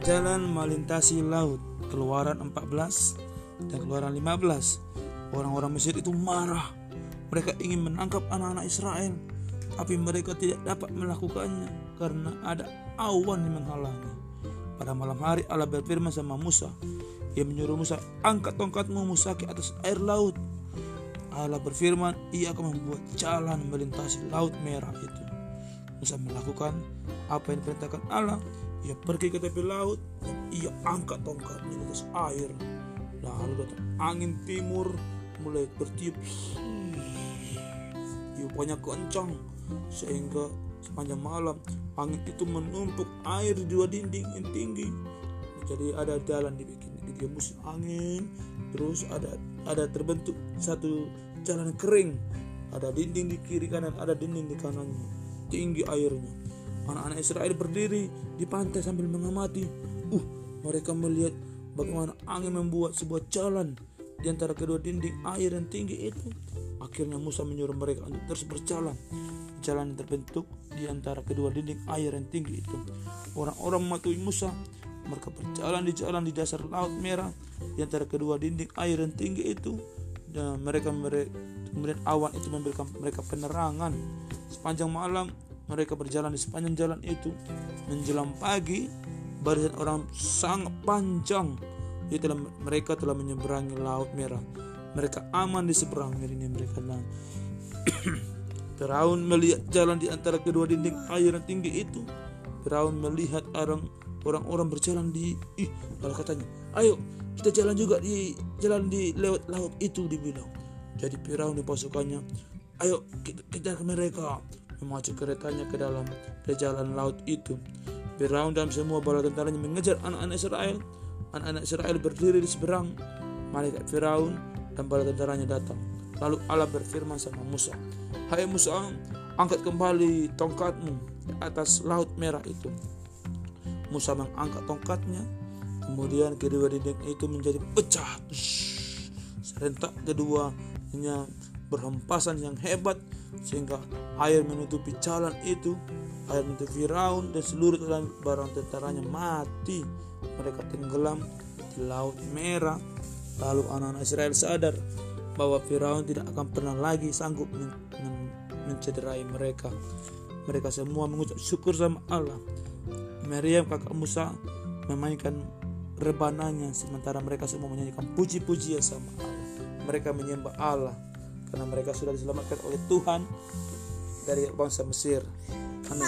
jalan melintasi laut keluaran 14 dan keluaran 15 orang-orang Mesir itu marah. Mereka ingin menangkap anak-anak Israel tapi mereka tidak dapat melakukannya karena ada awan yang menghalangi. Pada malam hari Allah berfirman sama Musa. Ia menyuruh Musa angkat tongkatmu Musa ke atas air laut. Allah berfirman ia akan membuat jalan melintasi laut merah itu. Musa melakukan apa yang diperintahkan Allah ia pergi ke tepi laut dan ia angkat tongkatnya di atas air. Lalu datang angin timur mulai bertiup. Tiupannya kencang sehingga sepanjang malam angin itu menumpuk air di dua dinding yang tinggi. Jadi ada jalan dibikin di musim angin, terus ada ada terbentuk satu jalan kering. Ada dinding di kiri kanan, ada dinding di kanannya. Tinggi airnya Anak-anak Israel berdiri di pantai sambil mengamati. Uh, mereka melihat bagaimana angin membuat sebuah jalan di antara kedua dinding air yang tinggi itu. Akhirnya Musa menyuruh mereka untuk terus berjalan. Jalan yang terbentuk di antara kedua dinding air yang tinggi itu. Orang-orang mematuhi Musa. Mereka berjalan di jalan di dasar laut merah di antara kedua dinding air yang tinggi itu. Dan mereka, mereka kemudian awan itu memberikan mereka penerangan sepanjang malam mereka berjalan di sepanjang jalan itu. Menjelang pagi barisan orang sangat panjang. Jadi telah, mereka telah menyeberangi laut merah. Mereka aman di seberang. Ini mereka nah Firaun melihat jalan di antara kedua dinding air yang tinggi itu. Firaun melihat orang orang-orang berjalan di ih lalu katanya ayo kita jalan juga di jalan di lewat laut itu dibilang. Jadi Firaun di pasukannya ayo kita kejar mereka memacu keretanya ke dalam ke jalan laut itu. Firaun dan semua bala tentaranya mengejar anak-anak Israel. Anak-anak Israel berdiri di seberang. Malaikat Firaun dan bala tentaranya datang. Lalu Allah berfirman sama Musa, Hai Musa, angkat kembali tongkatmu di atas laut merah itu. Musa mengangkat tongkatnya, kemudian kedua dinding itu menjadi pecah. Serentak keduanya berhempasan yang hebat sehingga air menutupi jalan itu air menutupi Firaun dan seluruh barang tentaranya mati. Mereka tenggelam di laut merah. Lalu anak-anak Israel sadar bahwa Firaun tidak akan pernah lagi sanggup men men mencederai mereka. Mereka semua mengucap syukur sama Allah. Maryam kakak Musa memainkan rebananya sementara mereka semua menyanyikan puji-pujian sama Allah. Mereka menyembah Allah karena mereka sudah diselamatkan oleh Tuhan dari bangsa Mesir. Amin.